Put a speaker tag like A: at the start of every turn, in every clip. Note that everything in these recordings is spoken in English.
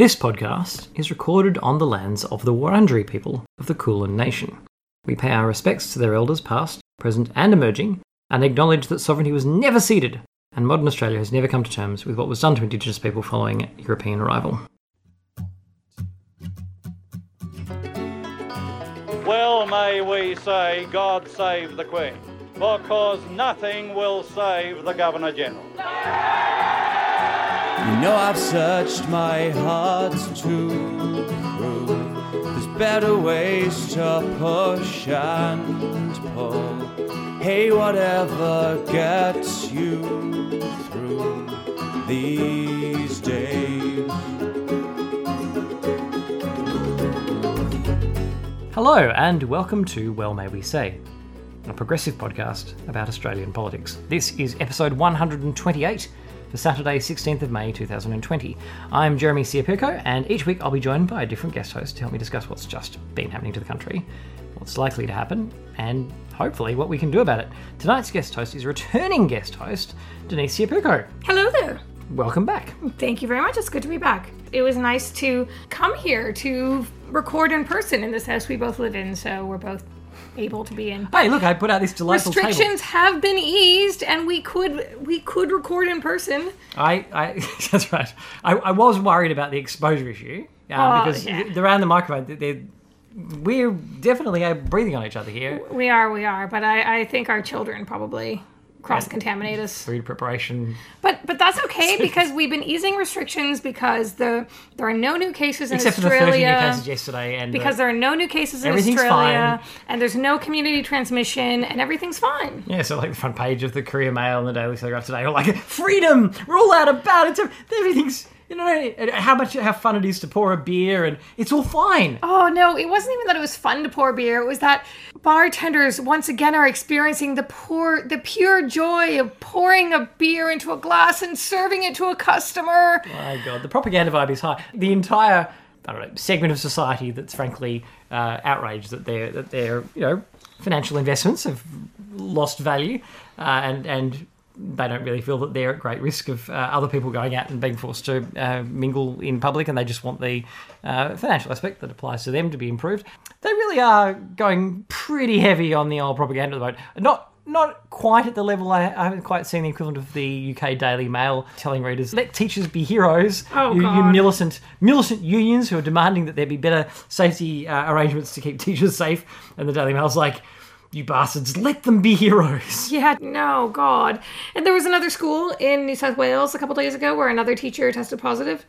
A: This podcast is recorded on the lands of the Wurundjeri people of the Kulin Nation. We pay our respects to their elders past, present, and emerging, and acknowledge that sovereignty was never ceded, and modern Australia has never come to terms with what was done to Indigenous people following European arrival.
B: Well may we say, God save the Queen, because nothing will save the Governor General.
C: You know I've searched my heart to prove there's better ways to push and pull. Hey, whatever gets you through these days.
A: Hello, and welcome to Well May We Say, a progressive podcast about Australian politics. This is episode 128 for Saturday, 16th of May 2020. I'm Jeremy Siapirko, and each week I'll be joined by a different guest host to help me discuss what's just been happening to the country, what's likely to happen, and hopefully what we can do about it. Tonight's guest host is returning guest host, Denise Siapirko.
D: Hello there.
A: Welcome back.
D: Thank you very much. It's good to be back. It was nice to come here to record in person in this house we both live in, so we're both able to be in.
A: Hey, look, I put out this delightful table.
D: Restrictions have been eased, and we could we could record in person.
A: I, I that's right. I, I was worried about the exposure issue uh,
D: Oh,
A: because
D: yeah.
A: around the microphone, they're, we're definitely uh, breathing on each other here.
D: We are, we are, but I, I think our children probably cross contaminate us.
A: Food preparation.
D: But but that's okay because we've been easing restrictions because the there are no new cases in
A: Except for the 30
D: Australia.
A: new cases yesterday. and
D: because
A: the,
D: there are no new cases in Australia,
A: fine.
D: and there's no community transmission, and everything's fine.
A: Yeah, so like the front page of the Courier Mail and the Daily Telegraph today are like, freedom! We're all out about it. Everything's, you know, and how much, how fun it is to pour a beer and it's all fine.
D: Oh no, it wasn't even that it was fun to pour beer. It was that bartenders once again are experiencing the poor the pure joy of pouring a beer into a glass and serving it to a customer.
A: My God, the propaganda vibe is high. The entire, I don't know, segment of society that's frankly uh, outraged that their that their you know financial investments have lost value, uh, and and they don't really feel that they're at great risk of uh, other people going out and being forced to uh, mingle in public, and they just want the uh, financial aspect that applies to them to be improved. They really are going pretty heavy on the old propaganda at the moment. Not not quite at the level I, I haven't quite seen the equivalent of the UK Daily Mail telling readers let teachers be heroes.
D: Oh,
A: you, you militant militant unions who are demanding that there be better safety uh, arrangements to keep teachers safe, and the Daily Mail's like, you bastards, let them be heroes.
D: Yeah, no, God. And there was another school in New South Wales a couple days ago where another teacher tested positive.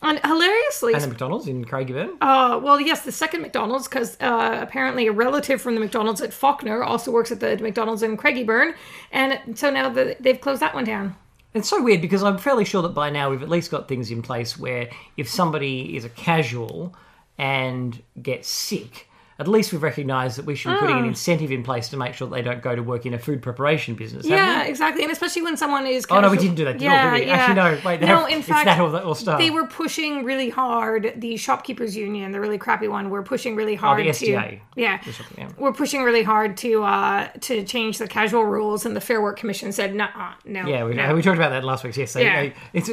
D: And hilariously,
A: And the McDonald's in Craigieburn.
D: Uh, well, yes, the second McDonald's, because uh, apparently a relative from the McDonald's at Fawkner also works at the McDonald's in Craigieburn, and so now the, they've closed that one down.
A: It's so weird because I'm fairly sure that by now we've at least got things in place where if somebody is a casual and gets sick, at least we've recognised that we should be putting an incentive in place to make sure that they don't go to work in a food preparation business.
D: Yeah, exactly, and especially when someone is.
A: Oh no, we didn't do that. Did
D: Yeah,
A: we?
D: yeah.
A: Actually, no. Wait,
D: no.
A: have-
D: In fact,
A: that or, or stuff.
D: they were pushing really hard. The shopkeepers union, the really crappy one, were pushing really
A: Oh,
D: hard
A: the
D: to. Yeah,
A: yeah.
D: we're pushing really hard to uh, to change the casual rules, and the Fair Work Commission said, "No, no."
A: Yeah, we,
D: no.
A: we talked about that last week. Yes, they,
D: Yeah.
A: they- it's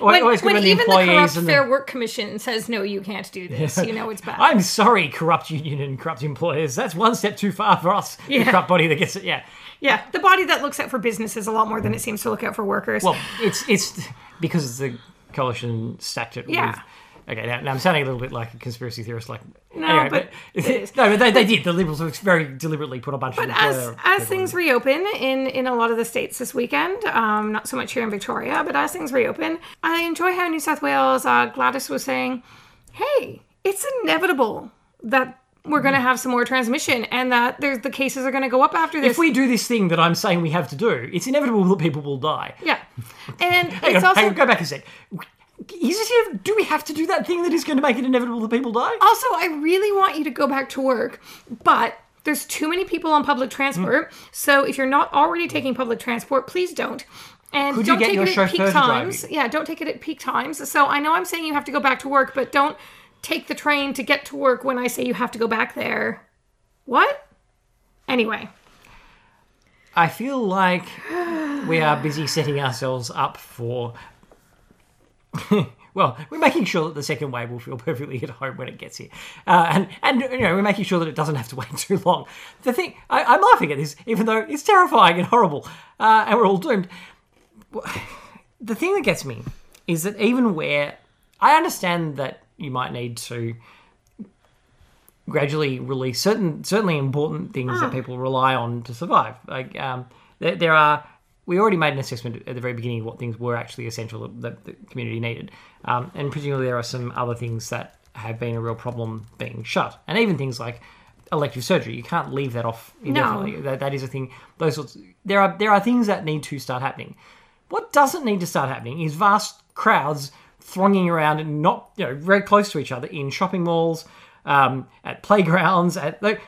D: When,
A: always
D: when
A: when the
D: even the corrupt
A: the,
D: Fair Work Commission says, "No, you can't do this," you know it's bad.
A: I'm sorry, corrupt union and corrupt employers. That's one step too far for us. The corrupt body that gets it. Yeah.
D: Yeah, the body that looks out for businesses a lot more than it seems to look out for workers.
A: Well, it's it's because the coalition stacked it
D: Yeah.
A: with. Okay, now, now I'm sounding a little bit like a conspiracy theorist. Like
D: No,
A: anyway,
D: but is.
A: no, but they, they did. The Liberals very deliberately put a bunch
D: but
A: of
D: as as things
A: in.
D: reopen in in a lot of the states this weekend, um, not so much here in Victoria, but as things reopen, I enjoy how New South Wales uh, Gladys was saying, "Hey, it's inevitable that we're going to have some more transmission, and that there's the cases are going to go up after this."
A: if we do this thing that I'm saying we have to do, it's inevitable that people will die.
D: yeah, and it's
A: on,
D: also
A: on, go back a sec. Is it? Do we have to do that thing that is going to make it inevitable that people die?
D: Also, I really want you to go back to work, but there's too many people on public transport. Hmm. So if you're not already taking public transport, please don't. And
A: Could you
D: don't
A: get
D: take
A: your
D: it at
A: chauffeur
D: peak
A: to drive
D: times. Yeah, don't take it at peak times. So I know I'm saying you have to go back to work, but don't take the train to get to work when I say you have to go back there. What? Anyway,
A: I feel like we are busy setting ourselves up for well, we're making sure that the second wave will feel perfectly at home when it gets here, uh, and and you know we're making sure that it doesn't have to wait too long. The thing I, I'm laughing at this, even though it's terrifying and horrible, uh, and we're all doomed. The thing that gets me is that even where I understand that you might need to gradually release certain certainly important things that people rely on to survive. Like um, there, there are we already made an assessment at the very beginning of what things were actually essential that the community needed, um, and presumably there are some other things that have been a real problem being shut, and even things like elective surgery. You can't leave that off indefinitely. That, that is a thing. Those sorts. There are there are things that need to start happening. What doesn't need to start happening is vast crowds thronging around and not you know very close to each other in shopping malls, um, at playgrounds. At like,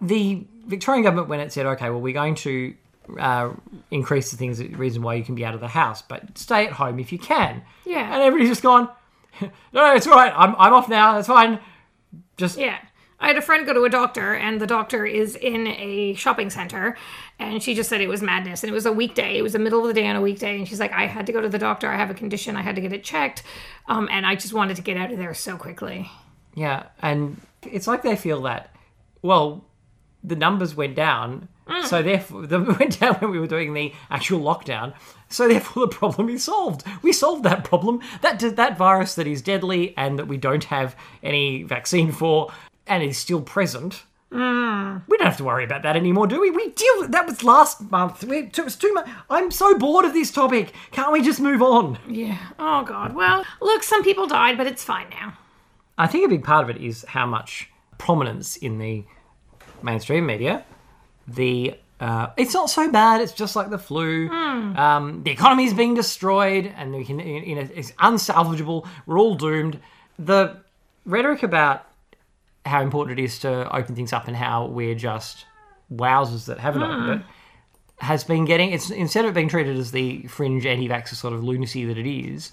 A: the Victorian government when it said, okay, well we're going to uh, increase the things the reason why you can be out of the house, but stay at home if you can.
D: Yeah.
A: And everybody's just gone. No, no, it's all right. I'm I'm off now. That's fine. Just
D: Yeah. I had a friend go to a doctor, and the doctor is in a shopping center, and she just said it was madness. And it was a weekday. It was the middle of the day on a weekday, and she's like, "I had to go to the doctor. I have a condition. I had to get it checked, um, and I just wanted to get out of there so quickly."
A: Yeah, and it's like they feel that, well, the numbers went down, Mm. so therefore they went down when we were doing the actual lockdown. So therefore, the problem is solved. We solved that problem. That that virus that is deadly and that we don't have any vaccine for, and is still present. Mm. We don't have to worry about that anymore, do we? We deal. That was last month. We, it was two months. I'm so bored of this topic. Can't we just move on?
D: Yeah. Oh God. Well, look, some people died, but it's fine now.
A: I think a big part of it is how much prominence in the mainstream media the uh, it's not so bad. It's just like the flu. Um, the economy is being destroyed, and we can, you know, it's unsalvageable. We're all doomed. The rhetoric about how important it is to open things up and how we're just wowsers that haven't opened it has been getting. It's instead of being treated as the fringe anti-vaxxer sort of lunacy that it is,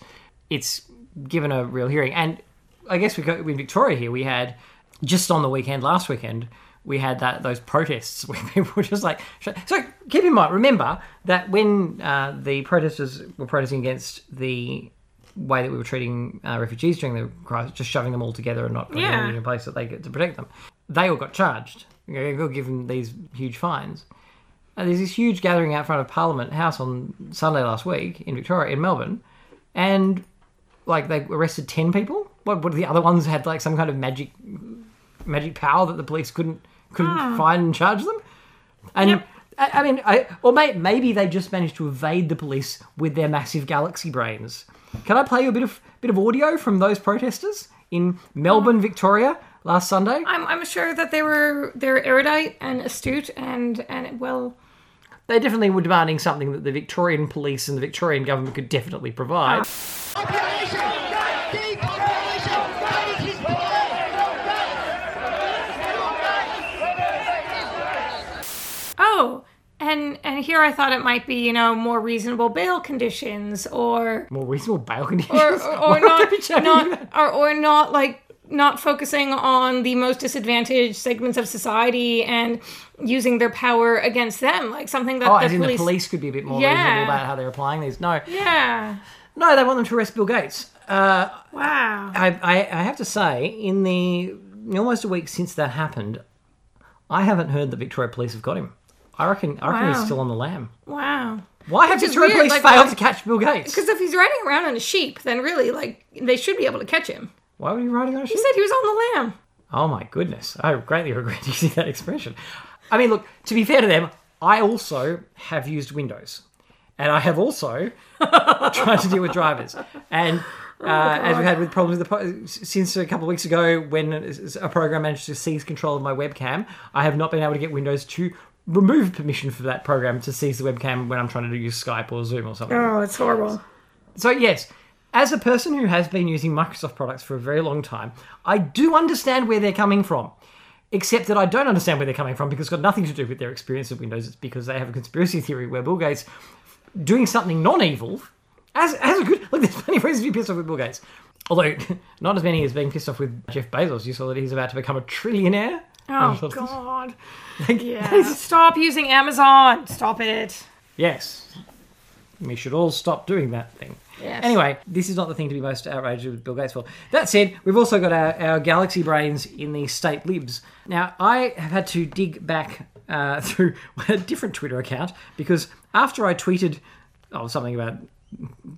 A: it's given a real hearing. And I guess we got in Victoria here. We had just on the weekend, last weekend, we had that those protests where people were just like. So keep in mind, remember that when uh, the protesters were protesting against the way that we were treating uh, refugees during the crisis, just shoving them all together and not putting
D: Yeah.
A: them in a place that they get to protect them, they all got charged. You know, they given these huge fines. Uh, there's this huge gathering out front of Parliament House on Sunday last week in Victoria, in Melbourne, and like they arrested ten people. What? What? The other ones had like some kind of magic, magic power that the police couldn't couldn't ah. find and charge them. And
D: Yep.
A: I, I mean, I or may, maybe they just managed to evade the police with their massive galaxy brains. Can I play you a bit of bit of audio from those protesters in Melbourne, mm. Victoria, last Sunday?
D: I'm, I'm sure that they were they're erudite and astute and and well.
A: They definitely were demanding something that the Victorian police and the Victorian government could definitely provide.
E: Population, depopulation, that is his
D: Oh, and and here I thought it might be you know more reasonable bail conditions or
A: More reasonable bail conditions.
D: or or, or not
A: they be changing
D: not or, or not like not focusing on the most disadvantaged segments of society and using their power against them like something that
A: Oh,
D: the
A: as in
D: police,
A: the police could be a bit more
D: Yeah.
A: reasonable about how they're applying these. No,
D: yeah
A: no, they want them to arrest Bill Gates. Uh,
D: wow
A: I, I, I have to say, in the almost a week since that happened, I haven't heard the Victoria Police have got him. I reckon, I reckon
D: Wow.
A: he's still on the lam.
D: wow
A: Why have
D: Which is weird,
A: Police
D: like,
A: failed
D: why-
A: to catch Bill Gates?
D: because if he's riding around on a sheep then really like they should be able to catch him
A: Why were you riding on a sheep?
D: he said he was on the lamb
A: Oh my goodness. I greatly regret using that expression. I mean, look, to be fair to them, I also have used Windows. And I have also tried to deal with drivers. And uh, as we had with problems with the pro- since a couple of weeks ago, when a program managed to seize control of my webcam, I have not been able to get Windows to remove permission for that program to seize the webcam when I'm trying to use Skype or Zoom or something.
D: oh it's horrible
A: So yes, as a person who has been using Microsoft products for a very long time, I do understand where they're coming from. Except that I don't understand where they're coming from because it's got nothing to do with their experience of Windows. It's because they have a conspiracy theory where Bill Gates doing something non-evil as as a good look. There's plenty of reasons to be pissed off with Bill Gates, although not as many as being pissed off with Jeff Bezos. You saw that he's about to become a trillionaire.
D: Oh god
A: Like,
D: yeah stop using amazon stop it
A: Yes, we should all stop doing that thing.
D: Yes.
A: Anyway, this is not the thing to be most outraged with Bill Gates for. That said, we've also got our, our galaxy brains in the state libs. Now, I have had to dig back uh, through a different Twitter account because after I tweeted oh, something about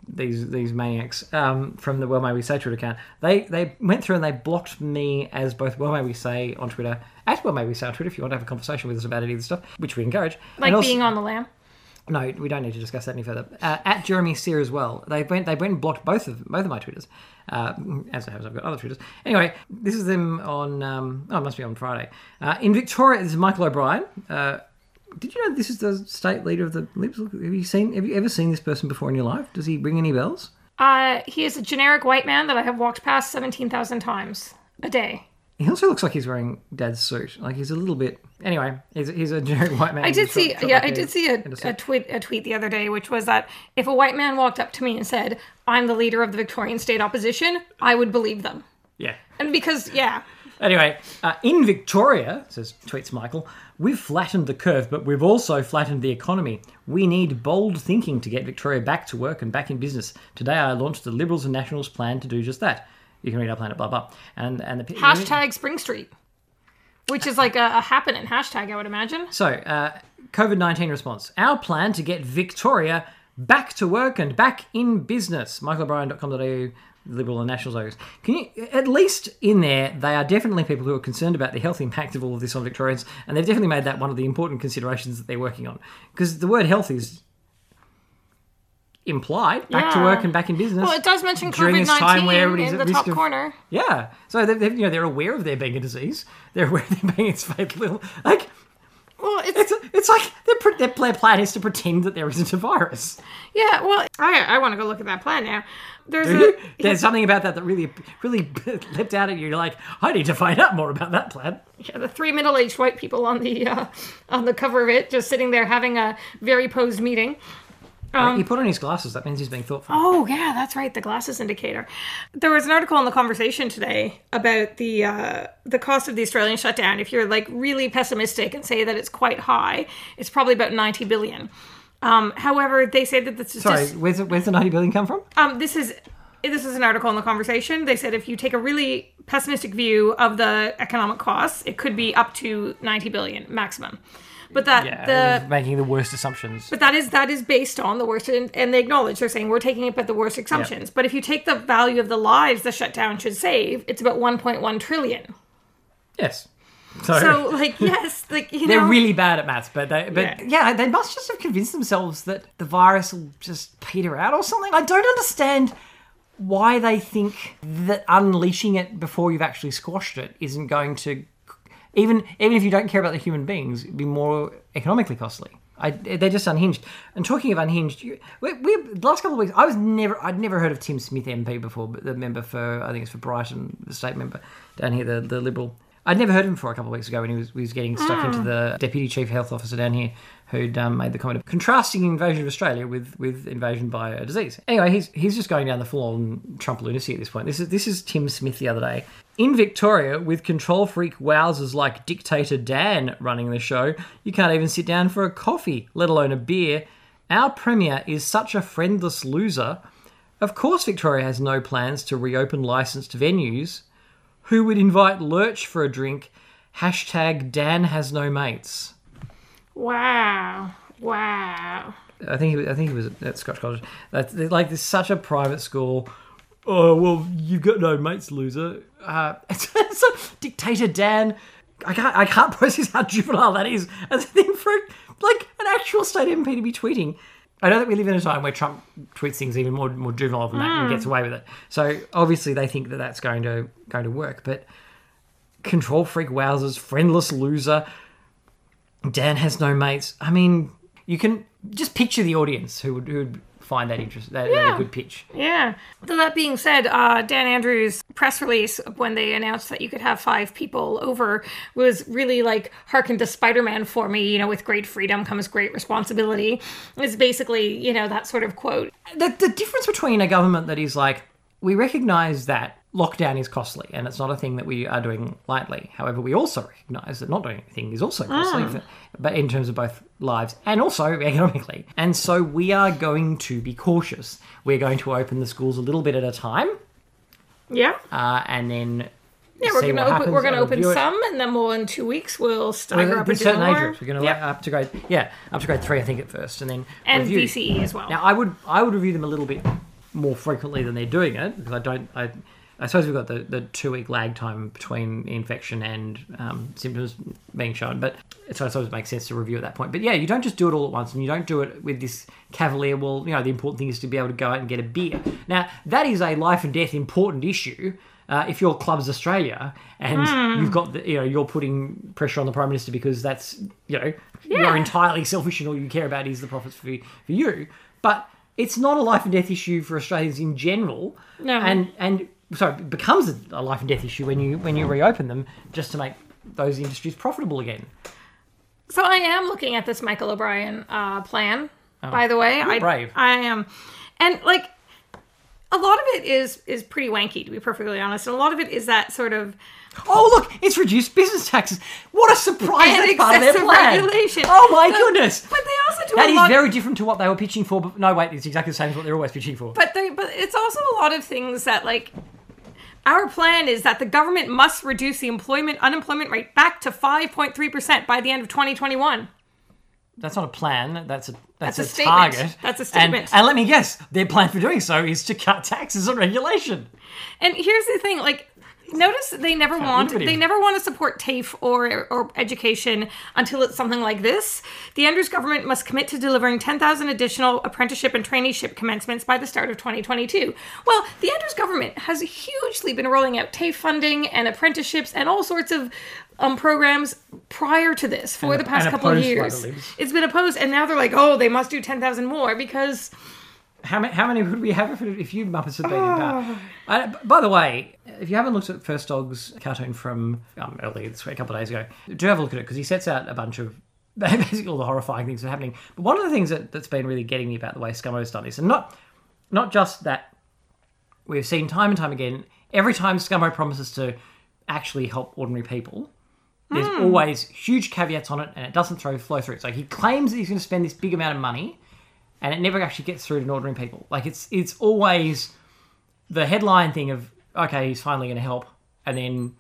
A: these these maniacs um, from the Well May We Say Twitter account, they they went through and they blocked me as both Well May We Say on Twitter, at Well May We Say on Twitter if you want to have a conversation with us about any of this stuff, which we encourage.
D: Like
A: also-
D: being on the lam.
A: no, we don't need to discuss that any further. Uh, at Jeremy Sear as well. They went. They went and blocked both of both of my twitters. Uh, as I have, I've got other twitters. Anyway, this is them on. Um, oh, it must be on Friday. Uh, in Victoria, this is Michael O'Brien. Did you know this is the state leader of the Libs? Have you seen? Have you ever seen this person before in your life? Does he ring any bells?
D: Uh, he is a generic white man that I have walked past 17,000 times a day.
A: He also looks like he's wearing Dad's suit. Like he's a little bit. Anyway, he's, he's a generic white man.
D: I did see,
A: short
D: yeah,
A: like
D: I did see a,
A: in
D: a tweet, a tweet the other day, which was that if a white man walked up to me and said, "I'm the leader of the Victorian state opposition," I would believe them.
A: Yeah.
D: And because, yeah,
A: Anyway, uh, in Victoria, says tweets Michael, we've flattened the curve, but we've also flattened the economy. We need bold thinking to get Victoria back to work and back in business. Today, I launched the Liberals and Nationals plan to do just that. You can read our plan at blah blah. And and the
D: hashtag Spring Street, which is like a, a happening hashtag, I would imagine.
A: So, uh, COVID 19 response. Our plan to get Victoria back to work and back in business. MichaelO'Brien.com.au, Liberal and National Logos. Can you, at least in there, they are definitely people who are concerned about the health impact of all of this on Victorians, and they've definitely made that one of the important considerations that they're working on. Because the word health is implied back to work and back in business.
D: Well, it does mention COVID
A: this time where
D: nineteen in
A: at
D: the top
A: of-
D: corner.
A: Yeah, so they're, they're, you know they're aware of there being a disease. They're aware of there being its fatal. Like
D: Well, it's
A: it's it's like their their plan is to pretend that there isn't a virus.
D: yeah. Well, I I want to go look at that plan now. There's a
A: There's something about that that really really leapt out at you. You're like, I need to find out more about that plan.
D: yeah, the three middle-aged white people on the uh, on the cover of it, just sitting there having a very posed meeting.
A: He put on his glasses. That means he's being thoughtful.
D: Oh yeah, that's right. The glasses indicator. There was an article in the conversation today about the uh, the cost of the Australian shutdown. If you're like really pessimistic and say that it's quite high, it's probably about ninety billion. Um, however, they say that this is
A: Sorry,
D: just
A: where's the, where's the ninety billion come from?
D: um, this is this is an article in the conversation. They said if you take a really pessimistic view of the economic costs, it could be up to ninety billion maximum. But that the
A: making the worst assumptions.
D: but that is that is based on the worst, and, and they acknowledge they're saying we're taking it but the worst assumptions. But if you take the value of the lives the shutdown should save, it's about 1.1 trillion.
A: Yes. So,
D: So, like, yes, like you
A: they're really bad at maths, but they, but
D: Yeah.
A: yeah, they must just have convinced themselves that the virus will just peter out or something. I don't understand why they think that unleashing it before you've actually squashed it isn't going to even even if you don't care about the human beings, it'd be more economically costly. I, they're just unhinged. And talking of unhinged, you, we, we the last couple of weeks, I was never, I'd never heard of Tim Smith MP before, but the member for, I think it's for Brighton, the state member down here, the, the Liberal. I'd never heard of him before a couple of weeks ago when he was, he was getting stuck into the deputy chief health officer down here who'd um, made the comment of contrasting invasion of Australia with, with invasion by a disease. Anyway, he's he's just going down the full on Trump lunacy at this point. This is this is Tim Smith the other day in Victoria with control freak wowsers like dictator Dan running the show. You can't even sit down for a coffee, let alone a beer. Our premier is such a friendless loser. Of course, Victoria has no plans to reopen licensed venues. Who would invite Lurch for a drink? Hashtag Dan has no mates.
D: wow, wow.
A: I think he was, I think he was at Scotch College. That's like there's such a private school. Oh well, you've got no mates, loser. Uh, it's dictator Dan. I can't I can't process how juvenile that is as a thing for like an actual state MP to be tweeting. I know that we live in a time where Trump tweets things even more more juvenile than that and hmm. gets away with it. So obviously they think that that's going to going to work. But control freak wowsers, friendless loser. Dan has no mates. I mean, you can just picture the audience who would, who would find that interest, that, that a good pitch.
D: Yeah. So that being said, uh, Dan Andrews' press release when they announced that you could have five people over was really like harken to Spider-Man for me. You know, with great freedom comes great responsibility. It's basically you know that sort of quote.
A: The, the difference between a government that is like, we recognise that lockdown is costly and it's not a thing that we are doing lightly. However, we also recognise that not doing anything is also costly,
D: Ah.
A: for- but in terms of both lives and also economically. And so we are going to be cautious. We're going to open the schools a little bit at a time
D: Yeah.
A: uh, and then.
D: Yeah, we're gonna open. We're gonna
A: uh,
D: open some, and then we'll in two weeks we'll stagger up
A: with
D: and do
A: certain age groups, we're going to
D: Yep.
A: up to grade, yeah, up to grade three, I think, at first, and then
D: and
A: review.
D: VCE as well.
A: Now, I would I would review them a little bit more frequently than they're doing it because I don't I. I suppose we've got the, the two week lag time between infection and um, symptoms being shown, but so I suppose it makes sense to review at that point. But yeah, you don't just do it all at once, and you don't do it with this cavalier. Well, you know, the important thing is to be able to go out and get a beer. Now, that is a life and death important issue. Uh, if your Clubs Australia and you've got the, you know, you're putting pressure on the prime minister because that's you know you're entirely selfish and all you care about is the profits for for you. But it's not a life and death issue for Australians in general.
D: No.
A: And and sorry, it becomes a, life and death issue when you when you reopen them just to make those industries profitable again.
D: So I am looking at this Michael O'Brien uh, plan. by the way, I
A: Oh. brave.
D: I am, and like a lot of it is is pretty wanky to be perfectly honest, and a lot of it is that sort of
A: Oh look, it's reduced business taxes. What a surprise!
D: And
A: part of their plan.
D: regulation.
A: Oh my
D: But-
A: goodness!
D: But they also do
A: That
D: a
A: is very different to what they were pitching for. But no, wait, it's exactly the same as what they're always pitching for.
D: but they, but it's also a lot of things that like our plan is that the government must reduce the employment unemployment rate back to 5.3 percent by the end of 2021.
A: That's not a plan. That's a that's,
D: That's a
A: a, target.
D: That's a
A: And-
D: statement.
A: And, let me guess, their plan for doing so is to cut taxes on regulation.
D: And here's the thing, like notice they never want they never want to support TAFE or or education until it's something like this. The Andrews government must commit to delivering 10,000 additional apprenticeship and traineeship commencements by the start of 2022. Well, the Andrews government has hugely been rolling out TAFE funding and apprenticeships and all sorts of um, programs prior to this for
A: And-
D: the past couple of years. It's been opposed, and now they're like, oh, they must do 10,000 more because
A: How many, how many would we have if, if you Muppets had been in
D: Oh.
A: power? Uh, b- by the way, if you haven't looked at First Dog's cartoon from um, earlier this week, a couple of days ago, do have a look at it because he sets out a bunch of basically all the horrifying things that are happening. But one of the things that, that's been really getting me about the way Scummo's done this, and not not just that we've seen time and time again, every time Scummo promises to actually help ordinary people, there's
D: Hmm.
A: always huge caveats on it and it doesn't throw flow through. It. So he claims that he's going to spend this big amount of money and it never actually gets through to ordinary people. Like it's it's always the headline thing of okay, he's finally going to help, and then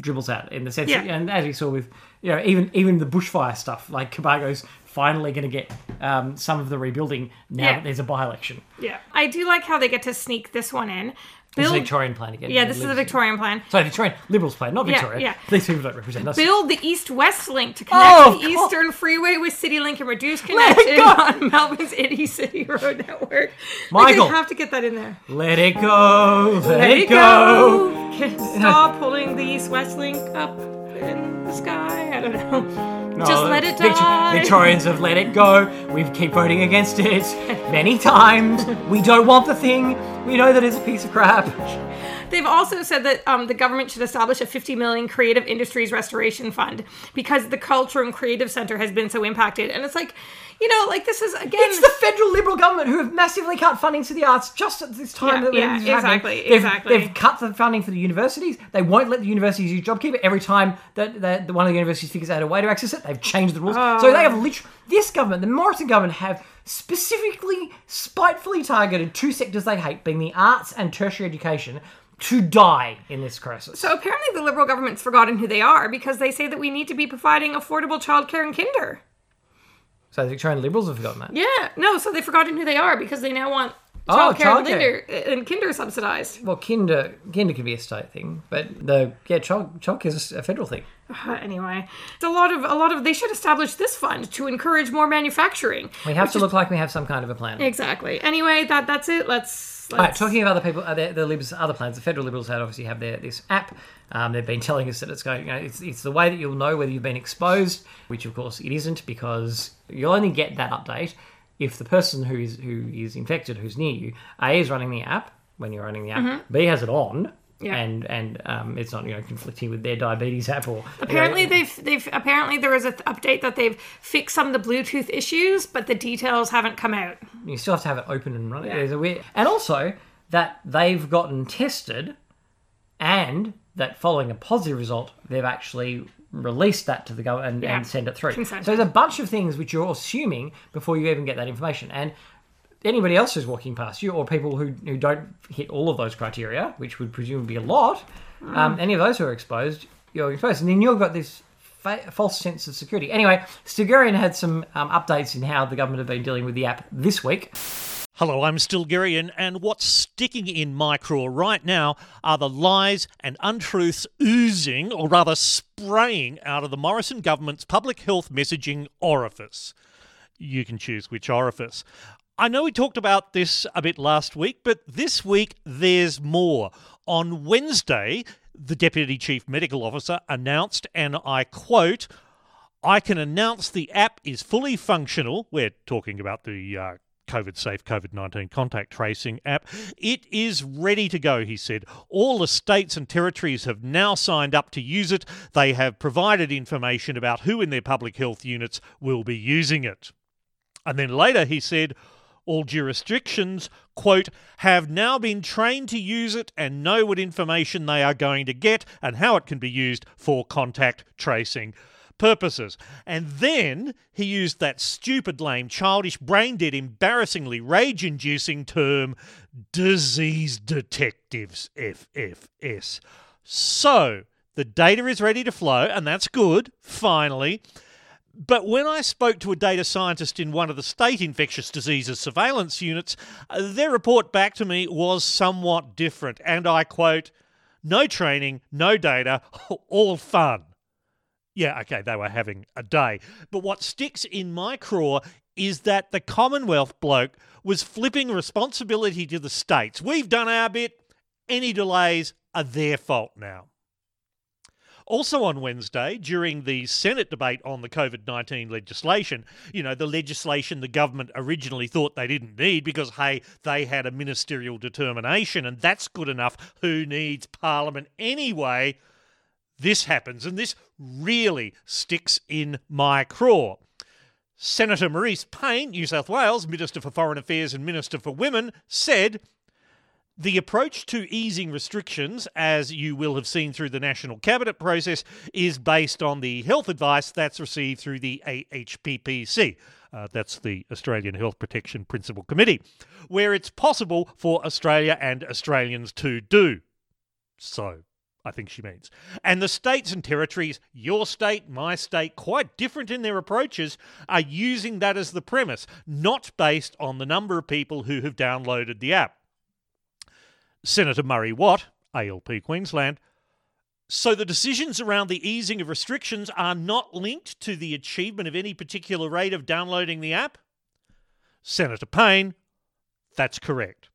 A: dribbles out in the sense.
D: Yeah.
A: That, and as we saw with you know even even the bushfire stuff, like Cobargo's finally going to get um, some of the rebuilding now
D: Yeah.
A: that there's a by election.
D: yeah, I do like how they get to sneak this one in.
A: This is
D: Build-
A: Victorian plan again.
D: yeah, this is the Victorian plan.
A: Sorry, Victorian Liberals plan, not
D: Yeah,
A: Victoria.
D: yeah.
A: These people don't represent us.
D: Build the east-west link to connect
A: Oh,
D: the. Eastern Freeway with CityLink and reduce
A: Let it
D: congestion
A: go.
D: on Melbourne's Itty City Road network.
A: Michael.
D: like, have to get that in there.
A: Let it go. Let,
D: Let
A: it go.
D: Stop pulling the east-west link up in the sky. I don't know.
A: No,
D: Just let it die.
A: Victorians have let it go. We keep voting against it many times. We don't want the thing. We know that it's a piece of crap.
D: They've also said that um, the government should establish a 50 million creative industries restoration fund because the culture and creative center has been so impacted. And it's like, you know, like this is again.
A: It's the federal Liberal government who have massively cut funding to the arts just at this time
D: Yeah,
A: that
D: yeah,
A: is happening.
D: exactly,
A: They've,
D: exactly.
A: they've cut the funding for the universities. They won't let the universities use JobKeeper every time that, that one of the universities figures out a way to access it. They've changed the rules. So they have literally this government, the Morrison government, have specifically, spitefully targeted two sectors they hate, being the arts and tertiary education, to die in this crisis.
D: so apparently the Liberal government's forgotten who they are because they say that we need to be providing affordable childcare and kinder.
A: So the Victorian Liberals have forgotten that.
D: Yeah, no, so they've forgotten who they are because they now want
A: Oh,
D: childcare and, kinder, and kinder subsidized.
A: Well, kinder, kinder can be a state thing, but the yeah, child childcare is a federal thing.
D: Uh, anyway, it's a lot of a lot of they should establish this fund to encourage more manufacturing.
A: We have to look like we have some kind of a plan.
D: Exactly. Anyway, that that's it. Let's. Let's
A: right, talking of other people, uh, the, the Libs, other plans, the federal Liberals had obviously have their this app. Um, they've been telling us that it's going. You know, it's it's the way that you'll know whether you've been exposed, which of course it isn't, because you'll only get that update if the person who is who is infected, who's near you, a is running the app when you're running the app, b has it on.
D: Yeah.
A: And and um, it's not you know conflicting with their diabetes app or
D: Apparently
A: you know,
D: they've they've apparently there was an update that they've fixed some of the Bluetooth issues, but the details haven't come out.
A: you still have to have it open and running.
D: Yeah.
A: There's a weird, and also that they've gotten tested and that following a positive result, they've actually released that to the government and,
D: Yeah.
A: and send it through.
D: Consent.
A: So there's a bunch of things which you're assuming before you even get that information. And anybody else who's walking past you, or people who, who don't hit all of those criteria, which would presumably be a lot, um, any of those who are exposed, you're exposed. And then you've got this fa- false sense of security. Anyway, Stilgherrian had some um, updates in how the government have been dealing with the app this week.
F: Hello, I'm Stilgherrian, and what's sticking in my craw right now are the lies and untruths oozing, or rather spraying, out of the Morrison government's public health messaging orifice. You can choose which orifice. I know we talked about this a bit last week, but this week there's more. On Wednesday, the Deputy Chief Medical Officer announced, and I quote, I can announce the app is fully functional. We're talking about the uh, COVID safe COVID 19 contact tracing app. It is ready to go, he said. All the states and territories have now signed up to use it. They have provided information about who in their public health units will be using it. And then later he said, all jurisdictions, quote, have now been trained to use it and know what information they are going to get and how it can be used for contact tracing purposes. And then he used that stupid, lame, childish, brain dead, embarrassingly rage inducing term, disease detectives, FFS. So, the data is ready to flow, and that's good, finally. But when I spoke to a data scientist in one of the state infectious diseases surveillance units, uh, their report back to me was somewhat different. And I quote, no training, no data, all fun. Yeah, okay, they were having a day. But what sticks in my craw is that the Commonwealth bloke was flipping responsibility to the states. We've done our bit, any delays are their fault now. Also on Wednesday, during the Senate debate on the COVID 19 legislation, you know, the legislation the government originally thought they didn't need because, hey, they had a ministerial determination and that's good enough. Who needs Parliament anyway? This happens, and this really sticks in my craw. Senator Marise Payne, New South Wales, Minister for Foreign Affairs and Minister for Women, said the approach to easing restrictions, as you will have seen through the National Cabinet process, is based on the health advice that's received through the AHPPC. Uh, that's the Australian Health Protection Principal Committee, where it's possible for Australia and Australians to do so. I think she means. And the states and territories, your state, my state, quite different in their approaches, are using that as the premise, not based on the number of people who have downloaded the app. Senator Murray Watt, ALP Queensland, so the decisions around the easing of restrictions are not linked to the achievement of any particular rate of downloading the app? Senator Payne, that's correct.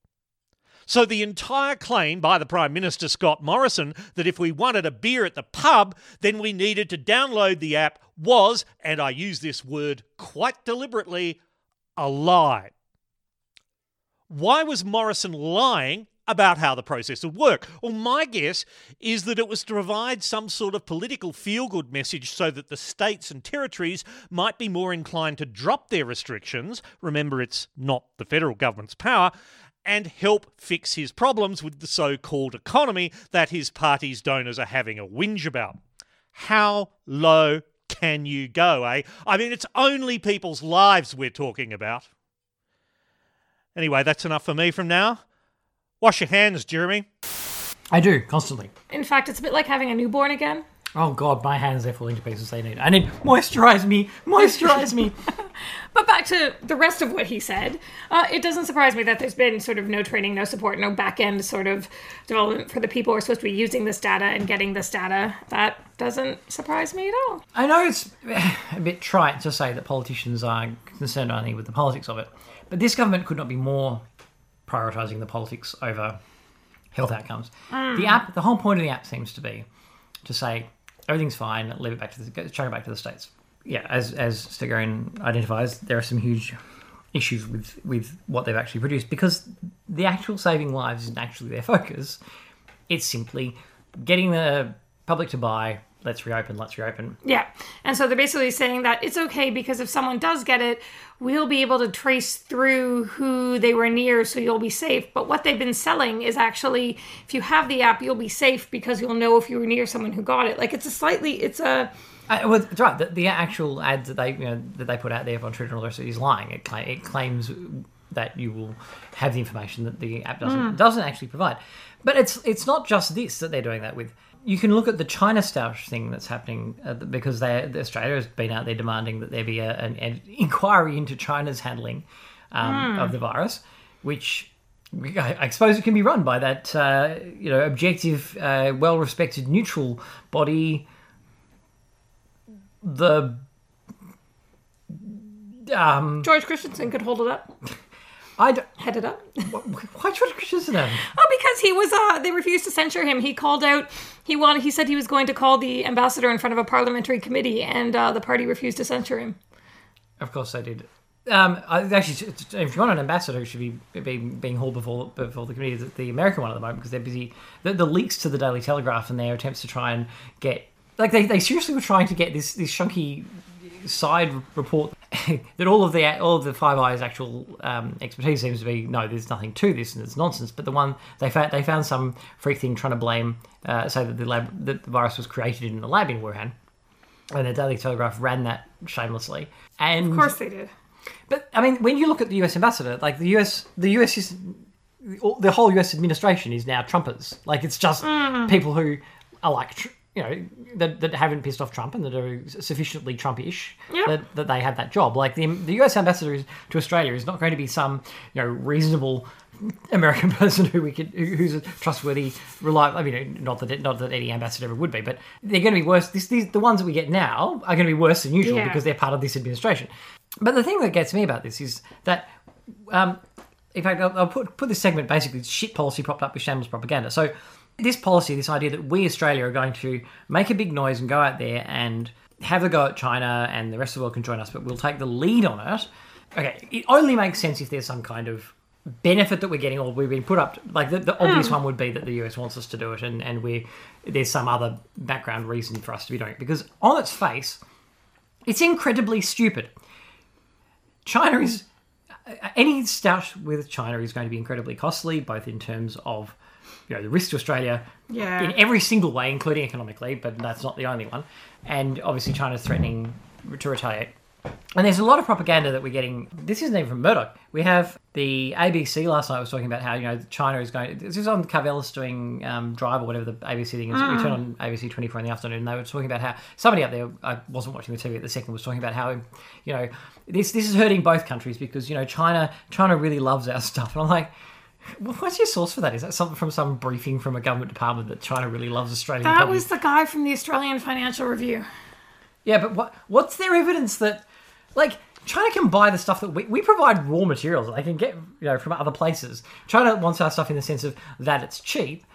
F: So the entire claim by the Prime Minister Scott Morrison that if we wanted a beer at the pub, then we needed to download the app was, and I use this word quite deliberately, a lie. Why was Morrison lying about how the process would work? Well, my guess is that it was to provide some sort of political feel good message so that the states and territories might be more inclined to drop their restrictions. Remember, it's not the federal government's power. And help fix his problems with the so called economy that his party's donors are having a whinge about. How low can you go, eh? I mean, it's only people's lives we're talking about. Anyway, that's enough for me from now. Wash your hands, Jeremy.
A: I do, constantly.
D: In fact, it's a bit like having a newborn again.
A: Oh god, my hands are falling to pieces. They need. I need moisturize me, moisturize me.
D: But back to the rest of what he said, uh, it doesn't surprise me that there's been sort of no training, no support, no back end sort of development for the people who are supposed to be using this data and getting this data. That doesn't surprise me at all.
A: I know it's a bit trite to say that politicians are concerned only with the politics of it, but this government could not be more prioritising the politics over health outcomes. Mm. The app, the whole point of the app seems to be to say everything's fine, leave it back to the, chuck it back to the states. Yeah, as as Stilgherrian identifies, there are some huge issues with with what they've actually produced because the actual saving lives isn't actually their focus. It's simply getting the public to buy let's reopen, let's reopen.
D: Yeah. And so they're basically saying that it's okay because if someone does get it, we'll be able to trace through who they were near so you'll be safe. But what they've been selling is actually if you have the app, you'll be safe because you'll know if you were near someone who got it. Like it's a slightly it's a
A: Uh, well, that's right. The, the actual ads that they you know that they put out there on Twitter and all the rest is lying. It, cla- it claims that you will have the information that the app doesn't doesn't actually provide. But it's it's not just this that they're doing that with. You can look at the China Stoush thing that's happening uh, because they Australia has been out there demanding that there be a, an, an inquiry into China's handling um, of the virus, which I, I suppose it can be run by that uh, you know objective, uh, well-respected, neutral body. The um
D: George Christensen could hold it up,
A: I don't,
D: head it up.
A: why George Christensen then?
D: Oh, because he was uh they refused to censure him. He called out he wanted he said he was going to call the ambassador in front of a parliamentary committee and uh, the party refused to censure him.
A: Of course they did. Um, I, actually, if you want an ambassador, who should be, be being hauled before before the committee, is the American one at the moment because they're busy. The, the leaks to the Daily Telegraph and their attempts to try and get like they, they seriously were trying to get this this shunky side report that all of the all of the Five Eyes actual um, expertise seems to be no, there's nothing to this and it's nonsense. But the one they found they found some freak thing trying to blame uh, say that the lab that the virus was created in the lab in Wuhan, and the Daily Telegraph ran that shamelessly. And
D: Of course they did.
A: but I mean, when you look at the U.S. ambassador, like the U.S. the U.S. is the whole U.S. administration is now Trumpers. Like it's just people who are like you know that, that haven't pissed off Trump and that are sufficiently Trumpish
D: Yep.
A: that, that they have that job. Like the the U.S. ambassador is, to Australia is not going to be some you know reasonable. American person who we could, who- who's a trustworthy, reliable. I mean, not that it, not that any ambassador ever would be, but they're going to be worse. This, these, the ones that we get now are going to be worse than usual
D: Yeah.
A: because they're part of this administration. But the thing that gets me about this is that um, in fact, I'll, I'll put put this segment basically shit policy propped up with shameless propaganda. So this policy, this idea that we Australia are going to make a big noise and go out there and have a go at China and the rest of the world can join us, but we'll take the lead on it. Okay, it only makes sense if there's some kind of benefit that we're getting or we've been put up like the, the hmm. obvious one would be that the US wants us to do it and, and we there's some other background reason for us to be doing it because on its face it's incredibly stupid. China is uh, any stoush with China is going to be incredibly costly, both in terms of you know the risk to Australia
D: Yeah.
A: in every single way, including economically, but that's not the only one. And obviously, China's threatening to retaliate. And there's a lot of propaganda that we're getting. This isn't even from Murdoch. We have the ABC last night was talking about how you know China is going. This is on Karvelas doing um, Drive or whatever the ABC thing is. We turn on ABC 24 in the afternoon. and They were talking about how somebody up there. I wasn't watching the TV at the second. Was talking about how you know this this is hurting both countries because you know China China really loves our stuff. And I'm like. What's your source for that? Is that something from some briefing from a government department that China really loves Australian
D: That was the guy from the Australian Financial Review.
A: Yeah, but what what's their evidence that like China can buy the stuff that we, we provide raw materials that they can get you know from other places. China wants our stuff in the sense of that it's cheap,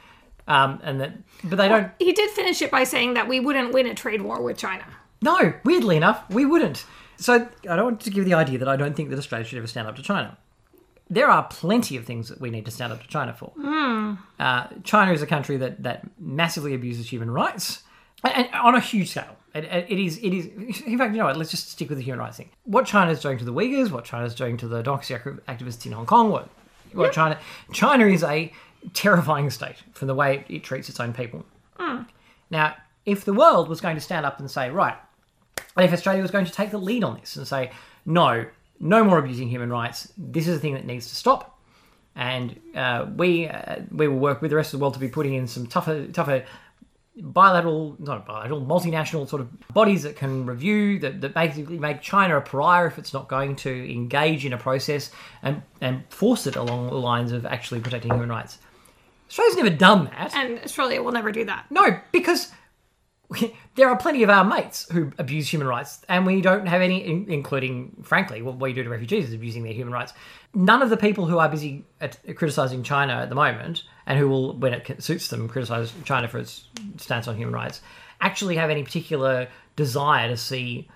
A: um, and that but they don't.
D: He did finish it by saying that we wouldn't win a trade war with China.
A: No, weirdly enough, we wouldn't. So I don't want to give the idea that I don't think that Australia should ever stand up to China. There are plenty of things that we need to stand up to China for. Uh, China is a country that, that massively abuses human rights, and, and on a huge scale. It, it is. It is. In fact, you know what? Let's just stick with the human rights thing. What China is doing to the Uyghurs, what China is doing to the democracy activists in Hong Kong, what what China China is a terrifying state from the way it, it treats its own people. Now, if the world was going to stand up and say, right, and if Australia was going to take the lead on this and say, no, no more abusing human rights, this is a thing that needs to stop, and uh, we uh, we will work with the rest of the world to be putting in some tougher tougher bilateral, not bilateral, multinational sort of bodies that can review that, that basically make China a pariah if it's not going to engage in a process and and force it along the lines of actually protecting human rights. Australia's never done that.
D: And Australia will never do that.
A: No, because there are plenty of our mates who abuse human rights, and we don't have any, including, frankly, what we do to refugees is abusing their human rights. None of the people who are busy at, criticizing China at the moment, and who will, when it suits them, criticize China for its stance on human rights, actually have any particular desire to see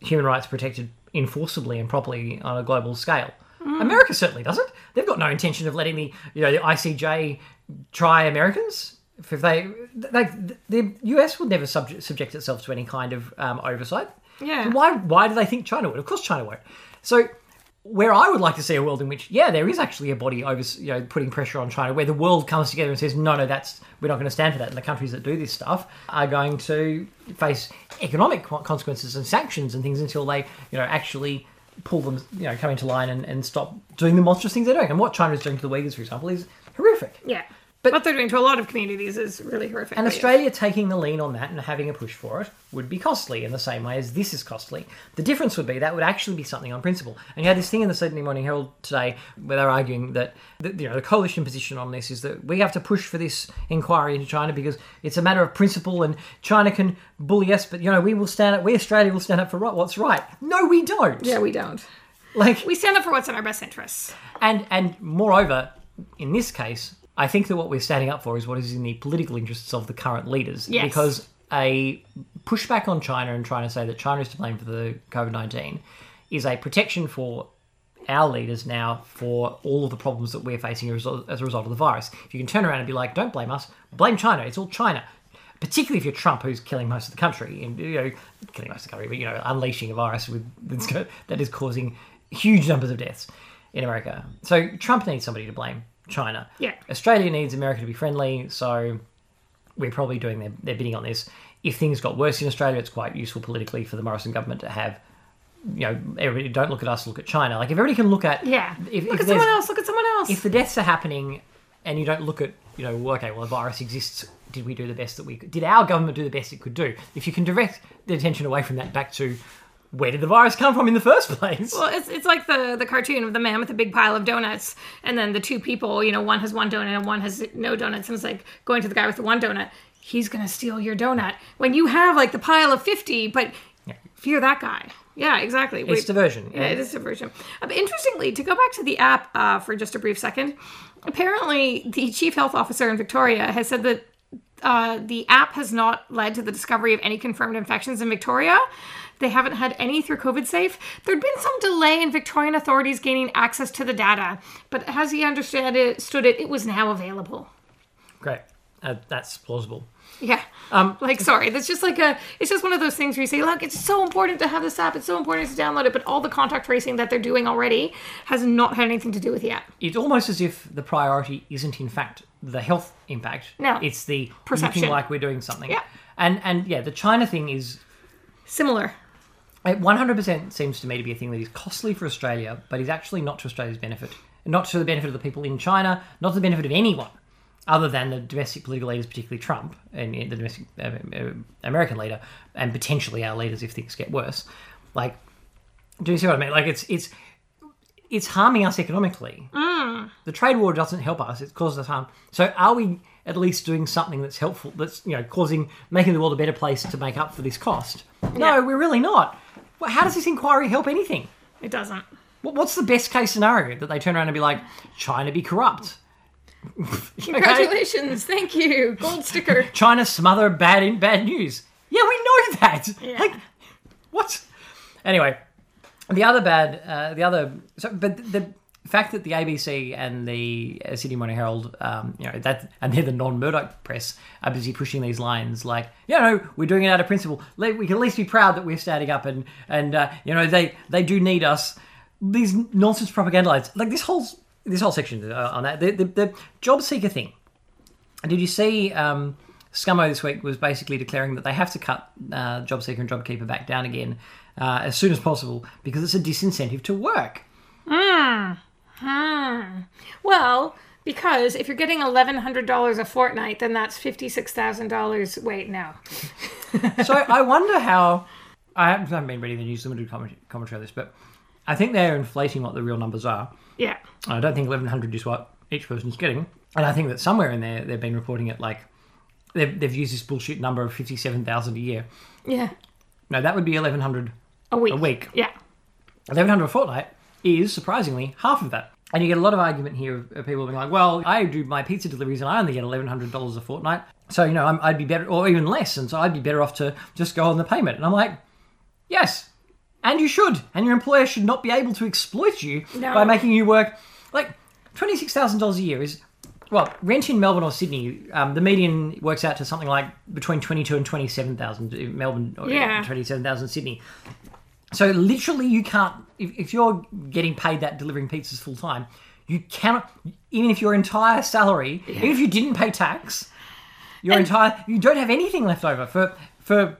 A: human rights protected enforceably and properly on a global scale. Hmm. America certainly doesn't. They've got no intention of letting the you know the ICJ try Americans if they like the US would never subject, subject itself to any kind of um, oversight.
D: Yeah.
A: So why why do they think China would? Of course, China won't. So where I would like to see a world in which, yeah, there is actually a body over, you know, putting pressure on China, where the world comes together and says, no, no, that's we're not going to stand for that, and the countries that do this stuff are going to face economic consequences and sanctions and things until they, you know, actually pull them, you know, come into line and, and stop doing the monstrous things they're doing. And what China is doing to the Uyghurs, for example, is horrific.
D: Yeah.
A: But-
D: what they're doing to a lot of communities is really horrific.
A: And Australia taking the lean on that and having a push for it would be costly in the same way as this is costly. The difference would be that would actually be something on principle. And you had this thing in the Sydney Morning Herald today where they're arguing that the, you know the coalition position on this is that we have to push for this inquiry into China because it's a matter of principle and China can bully us, but you know we will stand up. We Australia will stand up for right, what's right. No, we don't.
D: Yeah, we don't.
A: like
D: We stand up for what's in our best interests.
A: and and moreover, in this case, I think that what we're standing up for is what is in the political interests of the current leaders.
D: Yes.
A: Because a pushback on China and trying to say that China is to blame for the COVID nineteen is a protection for our leaders now for all of the problems that we're facing as a result, as a result of the virus. If you can turn around and be like, "Don't blame us, blame China. It's all China." Particularly if you're Trump, who's killing most of the country, and you know, killing most of the country, but you know, unleashing a virus with that is causing huge numbers of deaths in America. So Trump needs somebody to blame. China.
D: Yeah.
A: Australia needs America to be friendly, so we're probably doing their, their bidding on this. If things got worse in Australia, it's quite useful politically for the Morrison government to have, you know, everybody don't look at us, look at China. Like if everybody can look at,
D: Yeah.
A: if,
D: look
A: if
D: at someone else. Look at someone else.
A: if the deaths are happening and you don't look at, you know, well, okay, well, the virus exists. Did we do the best that we could? Did our government do the best it could do? If you can direct the attention away from that back to where did the virus come from in the first place?
D: Well, it's, it's like the, the cartoon of the man with a big pile of donuts, and then the two people, you know, one has one donut and one has no donuts, and it's like going to the guy with the one donut, he's gonna steal your donut. When you have like the pile of 50, but fear that guy. Yeah, exactly.
A: it's
D: Wait-
A: diversion.
D: Yeah, it is diversion. Uh, but interestingly, to go back to the app uh, for just a brief second, apparently the chief health officer in Victoria has said that uh, the app has not led to the discovery of any confirmed infections in Victoria. They haven't had any through COVID safe. There'd been some delay in Victorian authorities gaining access to the data, but as he understood it, stood it, it was now available.
A: Great. Uh, that's plausible.
D: Yeah. Um, like, sorry, that's just like a, it's just one of those things where you say, look, it's so important to have this app. It's so important to download it. But all the contact tracing that they're doing already has not had anything to do with the app.
A: it's almost as if the priority isn't in fact the health impact.
D: No.
A: It's the
D: Perception.
A: looking like we're doing something.
D: Yeah.
A: And and yeah, the China thing is
D: Similar.
A: it 100% seems to me to be a thing that is costly for Australia, but is actually not to Australia's benefit. Not to the benefit of the people in China, not to the benefit of anyone other than the domestic political leaders, particularly Trump and the domestic uh, uh, American leader, and potentially our leaders if things get worse. Like, do you see what I mean? Like, it's it's it's harming us economically. Mm. The trade war doesn't help us; it causes us harm. So, are we at least doing something that's helpful? That's you know causing making the world a better place to make up for this cost? No,
D: Yeah.
A: we're really not. Well, how does this inquiry help anything?
D: It doesn't.
A: What's the best case scenario that they turn around and be like, China be corrupt? Okay?
D: Congratulations. Thank you. Gold sticker.
A: China smother bad in bad news. Yeah, we know that.
D: Yeah.
A: Like, what? Anyway, the other bad, uh, the other, so, but the fact that the ABC and the uh, Sydney Morning Herald, um, you know, that and they're the non-Murdoch press are busy pushing these lines, like, you know, we're doing it out of principle. We can at least be proud that we're standing up, and and uh, you know, they they do need us. These nonsense propaganda lines, like this whole this whole section uh, on that, the, the the job seeker thing. Did you see um, Scummo this week was basically declaring that they have to cut uh, JobSeeker and JobKeeper back down again uh, as soon as possible because it's a disincentive to work. Hmm.
D: Well, because if you're getting $1,100 a fortnight, then that's $56,000. Wait, no.
A: So I wonder how. I haven't been reading the News Limited comment- commentary on this, but I think they're inflating what the real numbers are.
D: Yeah.
A: I don't think 1100 is what each person's getting. And I think that somewhere in there they've been reporting it like they've, they've used this bullshit number of 57,000 a year.
D: Yeah.
A: No, that would be 1100
D: A week.
A: a week.
D: Yeah.
A: 1100 a fortnight is surprisingly half of that. And you get a lot of argument here of, of people being like, well, I do my pizza deliveries and I only get $1,100 a fortnight. So, you know, I'm, I'd be better, or even less. And so I'd be better off to just go on the payment. And I'm like, yes. And you should. And your employer should not be able to exploit you
D: No.
A: by making you work. Like, $26,000 a year is well, rent in Melbourne or Sydney, um, the median works out to something like between twenty-two and twenty-seven thousand in Melbourne, or
D: Yeah.
A: twenty-seven thousand Sydney. So literally, you can't if, if you're getting paid that delivering pizzas full time, you cannot even if your entire salary, even if you didn't pay tax, your entire you don't have anything left over for for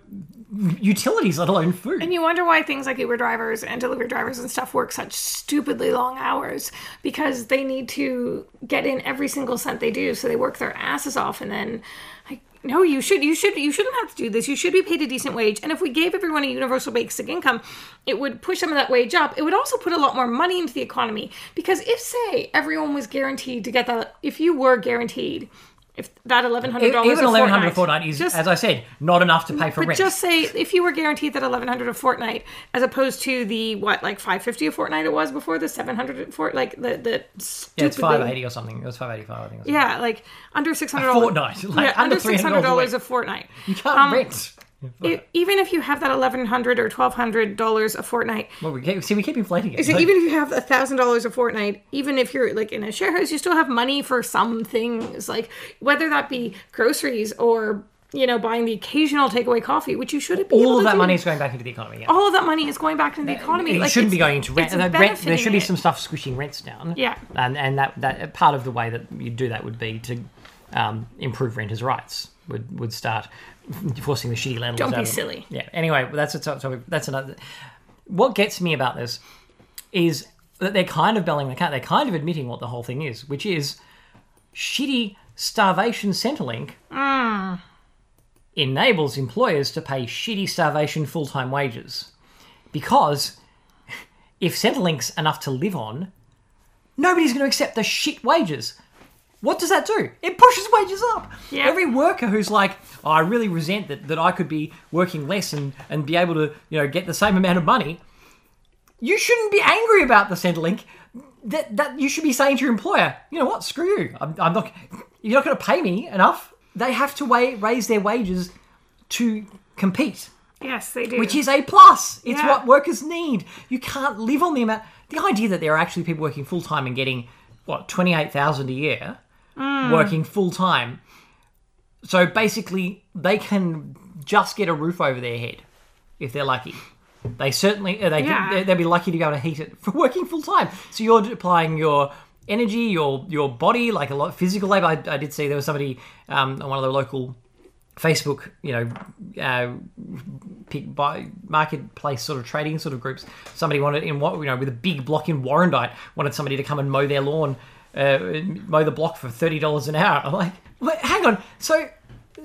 A: utilities, let alone food.
D: And you wonder why things like Uber drivers and delivery drivers and stuff work such stupidly long hours because they need to get in every single cent they do. So they work their asses off and then like no, you should you should you shouldn't have to do this. You should be paid a decent wage. And if we gave everyone a universal basic income, it would push some of that wage up. It would also put a lot more money into the economy. Because if say everyone was guaranteed to get that if you were guaranteed if that eleven hundred dollars
A: even eleven hundred a fortnight is,
D: just,
A: as I said, not enough to pay for
D: but
A: rent.
D: just say if you were guaranteed that eleven hundred a fortnight, as opposed to the what like five fifty a fortnight it was before the seven hundred fort like the the
A: yeah, it's five eighty or something. It was five eighty-five, I think.
D: Yeah, like under six hundred dollars
A: fortnight, like
D: yeah,
A: under
D: under six hundred
A: $300 a
D: a fortnight.
A: You can't
D: Um,
A: rent.
D: Uh, e- even if you have that eleven hundred or twelve hundred dollars a fortnight,
A: Well, we keep, see, we keep inflating it.
D: so
A: So-
D: even if you have a thousand dollars a fortnight, even if you're like in a share house, you still have money for some things, like whether that be groceries or you know buying the occasional takeaway coffee, which you should be.
A: all of that
D: do.
A: money is going back into the economy. Yeah.
D: all of that money is going back into the uh, economy.
A: it
D: Like,
A: shouldn't be going into rent.
D: it's
A: uh, rent. There should be
D: it.
A: some stuff squishing rents down.
D: Yeah.
A: and and that that part of the way that you do that would be to um, improve renters' rights. Would would start forcing the shitty landlords.
D: Don't be silly.
A: Yeah. Anyway, that's a topic. That's another. What gets me about this is that they're kind of belling the cat. They're kind of admitting what the whole thing is, which is shitty starvation Centrelink enables employers to pay shitty starvation full time wages. Because if Centrelink's enough to live on, nobody's going to accept the shit wages. What does that do? It pushes wages up.
D: Yeah.
A: Every worker who's like, oh, I really resent that, that I could be working less and, and be able to, you know, get the same amount of money. You shouldn't be angry about the Centrelink. That, that you should be saying to your employer, you know what, screw you. I'm, I'm not, you're not going to pay me enough. They have to wa- raise their wages to compete
D: Yes, they do.
A: which is a plus. It's
D: Yeah.
A: what workers need. You can't live on the amount. The idea that there are actually people working full time and getting what twenty eight thousand a year,
D: Mm.
A: working full time. So basically, they can just get a roof over their head if they're lucky. They certainly uh, they
D: Yeah.
A: can, they'll be lucky to be able to heat it for working full time. So you're applying your energy, your your body, like a lot of physical labor. I, I did see there was somebody um, on one of the local Facebook, you know, uh, pick by marketplace sort of trading sort of groups. Somebody wanted in what you know with a big block in Warrandyte wanted somebody to come and mow their lawn, uh, mow the block for thirty dollars an hour. I'm like, wait, hang on. So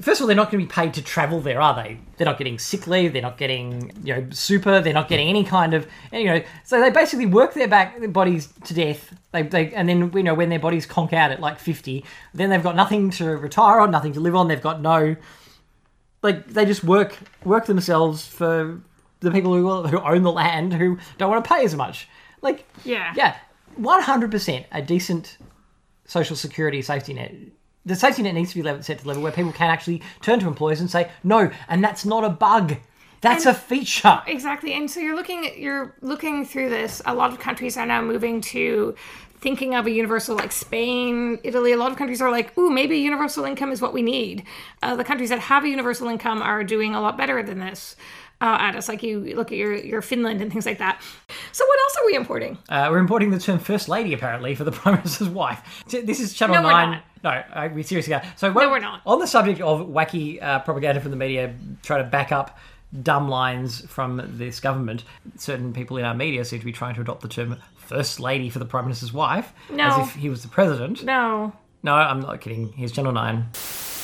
A: first of all, they're not going to be paid to travel there, are they? They're not getting sick leave. They're not getting you know super. They're not getting any kind of you know. So they basically work their back their bodies to death. They, they and then you know when their bodies conk out at like fifty, then they've got nothing to retire on, nothing to live on. They've got no like they just work work themselves for the people who who own the land who don't want to pay as much. Like
D: Yeah.
A: yeah, one hundred percent a decent social security safety net. The safety net needs to be level, set to level where people can actually turn to employers and say no, and that's not a bug. That's
D: And-
A: a feature.
D: Exactly. And so you're looking at you're looking through this. A lot of countries are now moving to thinking of a universal like Spain, Italy. A lot of countries are like, ooh, maybe universal income is what we need. Uh, the countries that have a universal income are doing a lot better than this. Uh, at us, like you look at your your Finland and things like that. So what else are we importing?
A: Uh, we're importing the term first lady apparently for the prime minister's wife. This is Channel
D: No,
A: Nine. No, I, we seriously are. So when-
D: we're not.
A: On the subject of wacky uh, propaganda from the media, trying to back up dumb lines from this government, certain people in our media seem to be trying to adopt the term first lady for the prime minister's wife, as if he was the president.
D: No.
A: No, I'm not kidding. Here's Channel Nine.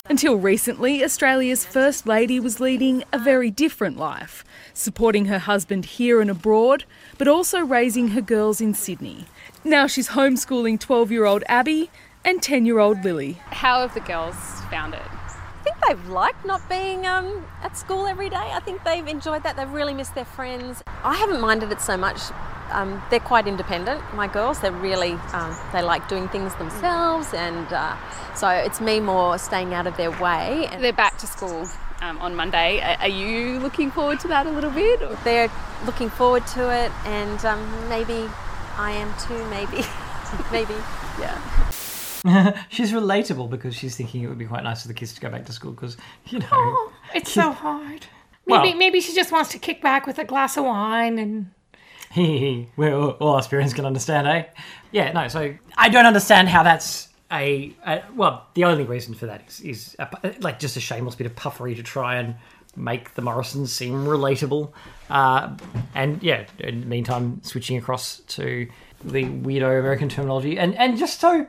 G: Until recently, Australia's First Lady was leading a very different life, supporting her husband here and abroad, but also raising her girls in Sydney. Now she's homeschooling 12 year old Abby and 10 year old Lily.
H: How have the girls found it?
I: I think they've liked not being um, at school every day. I think they've enjoyed that. They've really missed their friends. I haven't minded it so much. Um, they're quite independent. My girls, they're really um, they like doing things themselves, and uh, so it's me more staying out of their way. And
H: They're back to school um, on Monday. Are you looking forward to that a little bit? or-
I: they're looking forward to it, and um, maybe I am too. Maybe, maybe, yeah.
A: she's relatable because she's thinking it would be quite nice for the kids to go back to school because you know
D: Oh, it's so hard. Maybe
A: Well-
D: maybe she just wants to kick back with a glass of wine and
A: we all, all us can understand, eh? Yeah, no. So I don't understand how that's a, a well. The only reason for that is, is a, like just a shameless bit of puffery to try and make the Morrisons seem relatable. Uh, and yeah, in the meantime, switching across to the weirdo American terminology, and and just so.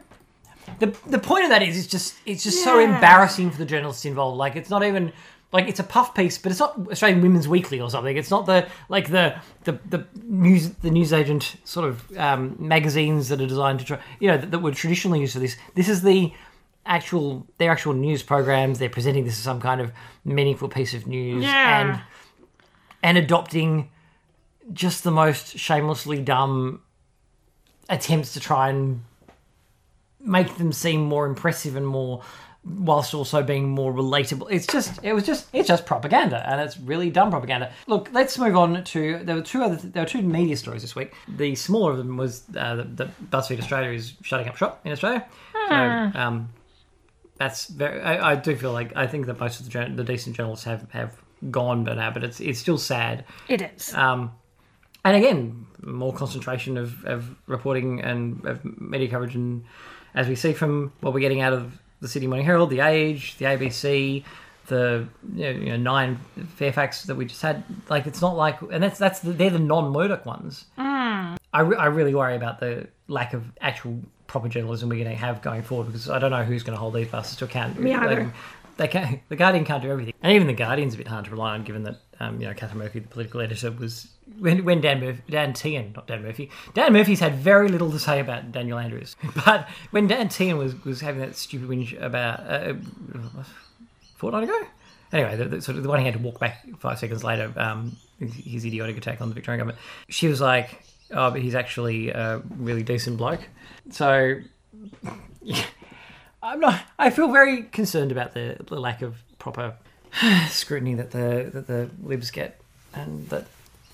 A: The, the point of that is it's just it's just so embarrassing for the journalists involved. Like it's not even like it's a puff piece, but it's not Australian Women's Weekly or something. It's not the like the the, the news the newsagent sort of um, magazines that are designed to try you know that, that were traditionally used for this. This is the actual their actual news programs. They're presenting this as some kind of meaningful piece of news
D: Yeah.
A: and and adopting just the most shamelessly dumb attempts to try and make them seem more impressive and more whilst also being more relatable. It's just it was just it's just propaganda and it's really dumb propaganda. Look let's move on to there were two other there were two media stories this week. The smaller of them was uh, that buzzfeed australia is shutting up shop in australia. So um that's very I, I do feel like i think that most of the, the decent journalists have have gone by now but it's it's still sad.
D: It is.
A: um, and again, more concentration of, of reporting and of media coverage, and as we see from what we're getting out of the Sydney Morning Herald, the Age, the ABC, the you know, nine Fairfax that we just had, like it's not like, and that's that's the, they're the non-Murdoch ones. I, re- I really worry about the lack of actual proper journalism we're going to have going forward because I don't know who's going to hold these bastards to account.
D: Me either.
A: They, they can't, the Guardian can't do everything, and even the Guardian's a bit hard to rely on, given that um, you know Katharine Murphy, the political editor, was when, when Dan Murphy, Dan Tehan, not Dan Murphy, Dan Murphy's had very little to say about Daniel Andrews, but when Dan Tehan was was having that stupid whinge about uh, a fortnight ago. Anyway, the, the, sort of the one he had to walk back five seconds later, um, his idiotic attack on the Victorian government. She was like, "Oh, but he's actually a really decent bloke." So, yeah, I'm not. I feel very concerned about the, the lack of proper scrutiny that the that the libs get, and that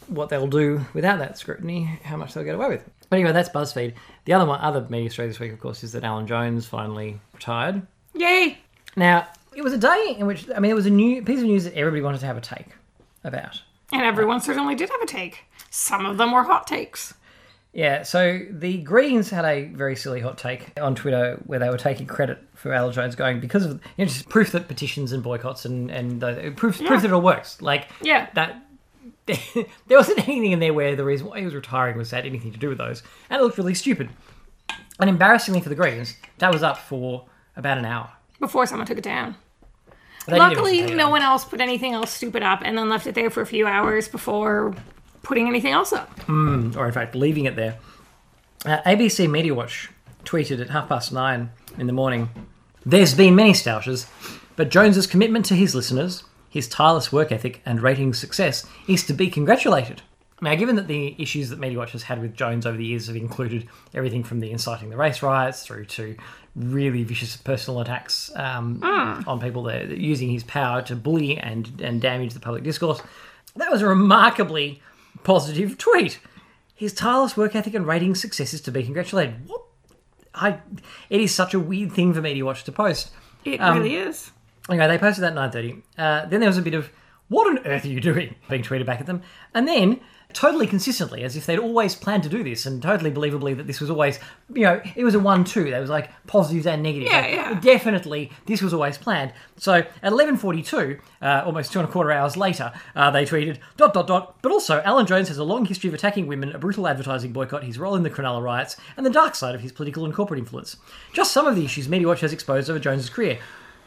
A: what they'll do without that scrutiny, how much they'll get away with. But anyway, that's BuzzFeed. The other one, other media story this week, of course, is that Alan Jones finally retired.
D: Yay!
A: Now, it was a day in which I mean, it was a new piece of news that everybody wanted to have a take about.
D: And everyone certainly did have a take. Some of them were hot takes.
A: Yeah, so the Greens had a very silly hot take on Twitter where they were taking credit for Alan Jones going because of you know, just proof that petitions and boycotts and and uh, proof proof that it all works. Like
D: Yeah.
A: that there wasn't anything in there where the reason why he was retiring was had anything to do with those, and it looked really stupid. And embarrassingly for the Greens, that was up for about an hour.
D: Before someone took it down.
A: They
D: Luckily, no
A: down.
D: one else put anything else stupid up and then left it there for a few hours before putting anything else up.
A: or in fact leaving it there. Uh, ABC Media Watch tweeted at half past nine in the morning There's been many stoushes, but Jones's commitment to his listeners, his tireless work ethic, and ratings success is to be congratulated. Now, given that the issues that Media Watch has had with Jones over the years have included everything from the inciting the race riots through to really vicious personal attacks um, on people there, using his power to bully and, and damage the public discourse, that was a remarkably positive tweet. His tireless work ethic and rating success is to be congratulated. What? I, it is such a weird thing for Media Watch to post.
D: It
A: Um,
D: really is.
A: Anyway, they posted that at 9.30. Uh, then there was a bit of, what on earth are you doing? being tweeted back at them. And then, totally consistently, as if they'd always planned to do this, and totally believably that this was always, you know, it was a one-two. There was like positives and negatives.
D: Yeah,
A: Like,
D: yeah.
A: Definitely, this was always planned. So at 11.42, uh, almost two and a quarter hours later, uh, they tweeted, dot, dot, dot, but also, Alan Jones has a long history of attacking women, a brutal advertising boycott, his role in the Cronulla riots, and the dark side of his political and corporate influence. Just some of the issues Media Watch has exposed over Jones's career.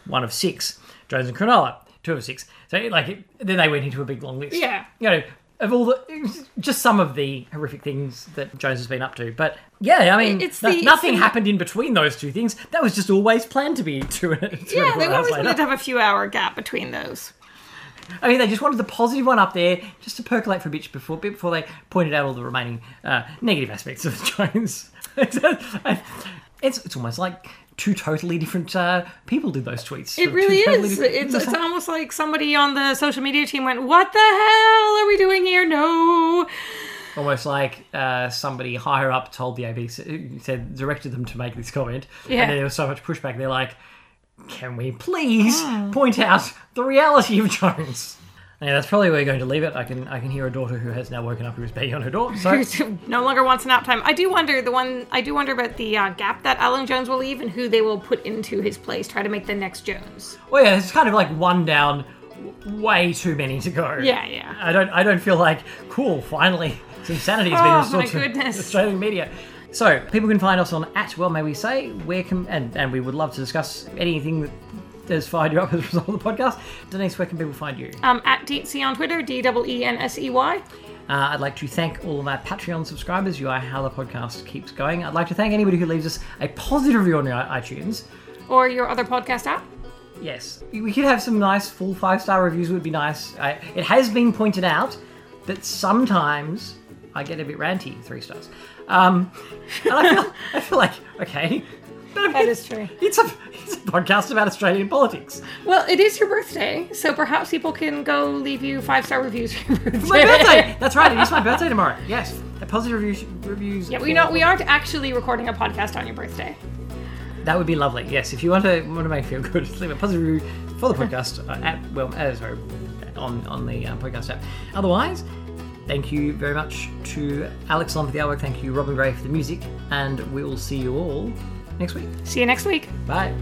A: One of six. Jones and Cronulla, two of six. So, like, it, then they went into a big long list.
D: Yeah.
A: You know, of all the, just some of the horrific things that Jones has been up to. But yeah, I mean,
D: It's
A: no-
D: the- it's
A: nothing
D: the-
A: happened in between those two things. That was just always planned to be two, two
D: Yeah, they always wanted to have a few hour gap between those.
A: I mean, they just wanted the positive one up there just to percolate for a bit before, bit before they pointed out all the remaining uh, negative aspects of Jones. it's, it's almost like two totally different uh, people did those tweets.
D: It really is.
A: different-
D: It's, it's almost like somebody on the social media team went, What the hell are we doing here? No.
A: almost like uh, somebody higher up told the ABC, said directed them to make this comment,
D: Yeah.
A: and then there was so much pushback. They're like, "Can we please point out the reality of Jones?" Yeah, that's probably where we're going to leave it. I can I can hear a daughter who has now woken up who is banging on her door. So
D: no longer wants nap time. I do wonder the one. I do wonder about the uh, gap that Alan Jones will leave and who they will put into his place. Try to make the next Jones.
A: Well, yeah, it's kind of like one down, w- way too many to go.
D: Yeah, yeah.
A: I don't, I don't feel like cool. Finally, some sanity has
D: Oh,
A: been
D: my
A: restored to
D: goodness.
A: Australian media. So people can find us on at well may we say where can and and we would love to discuss anything that has fired you up as a result of the podcast. Denise, where can people find you?
D: Um, at Deensey on Twitter, D E E N S E Y.
A: Uh, I'd like to thank all of our Patreon subscribers. You are how the podcast keeps going. I'd like to thank anybody who leaves us a positive review on iTunes.
D: Or your other podcast app.
A: Yes, we could have some nice full five star reviews. Would be nice. I, it has been pointed out that sometimes I get a bit ranty. Three stars, um, and I feel I feel like okay, I mean,
D: That is true.
A: It's a it's a podcast about Australian politics.
D: Well, it is your birthday, so perhaps people can go leave you five star reviews for your birthday.
A: It's my birthday. That's right. It is my birthday tomorrow. Yes, a positive reviews. Reviews.
D: Yeah, we know we aren't actually recording a podcast on your birthday.
A: That would be lovely. Yes, if you want to want to make me feel good, leave a positive review for the podcast uh, at well, uh, sorry, on on the uh, podcast app. Otherwise, thank you very much to Alex Long for the artwork. Thank you, Robin Gray, for the music, and we will see you all next week.
D: See you next week.
A: Bye.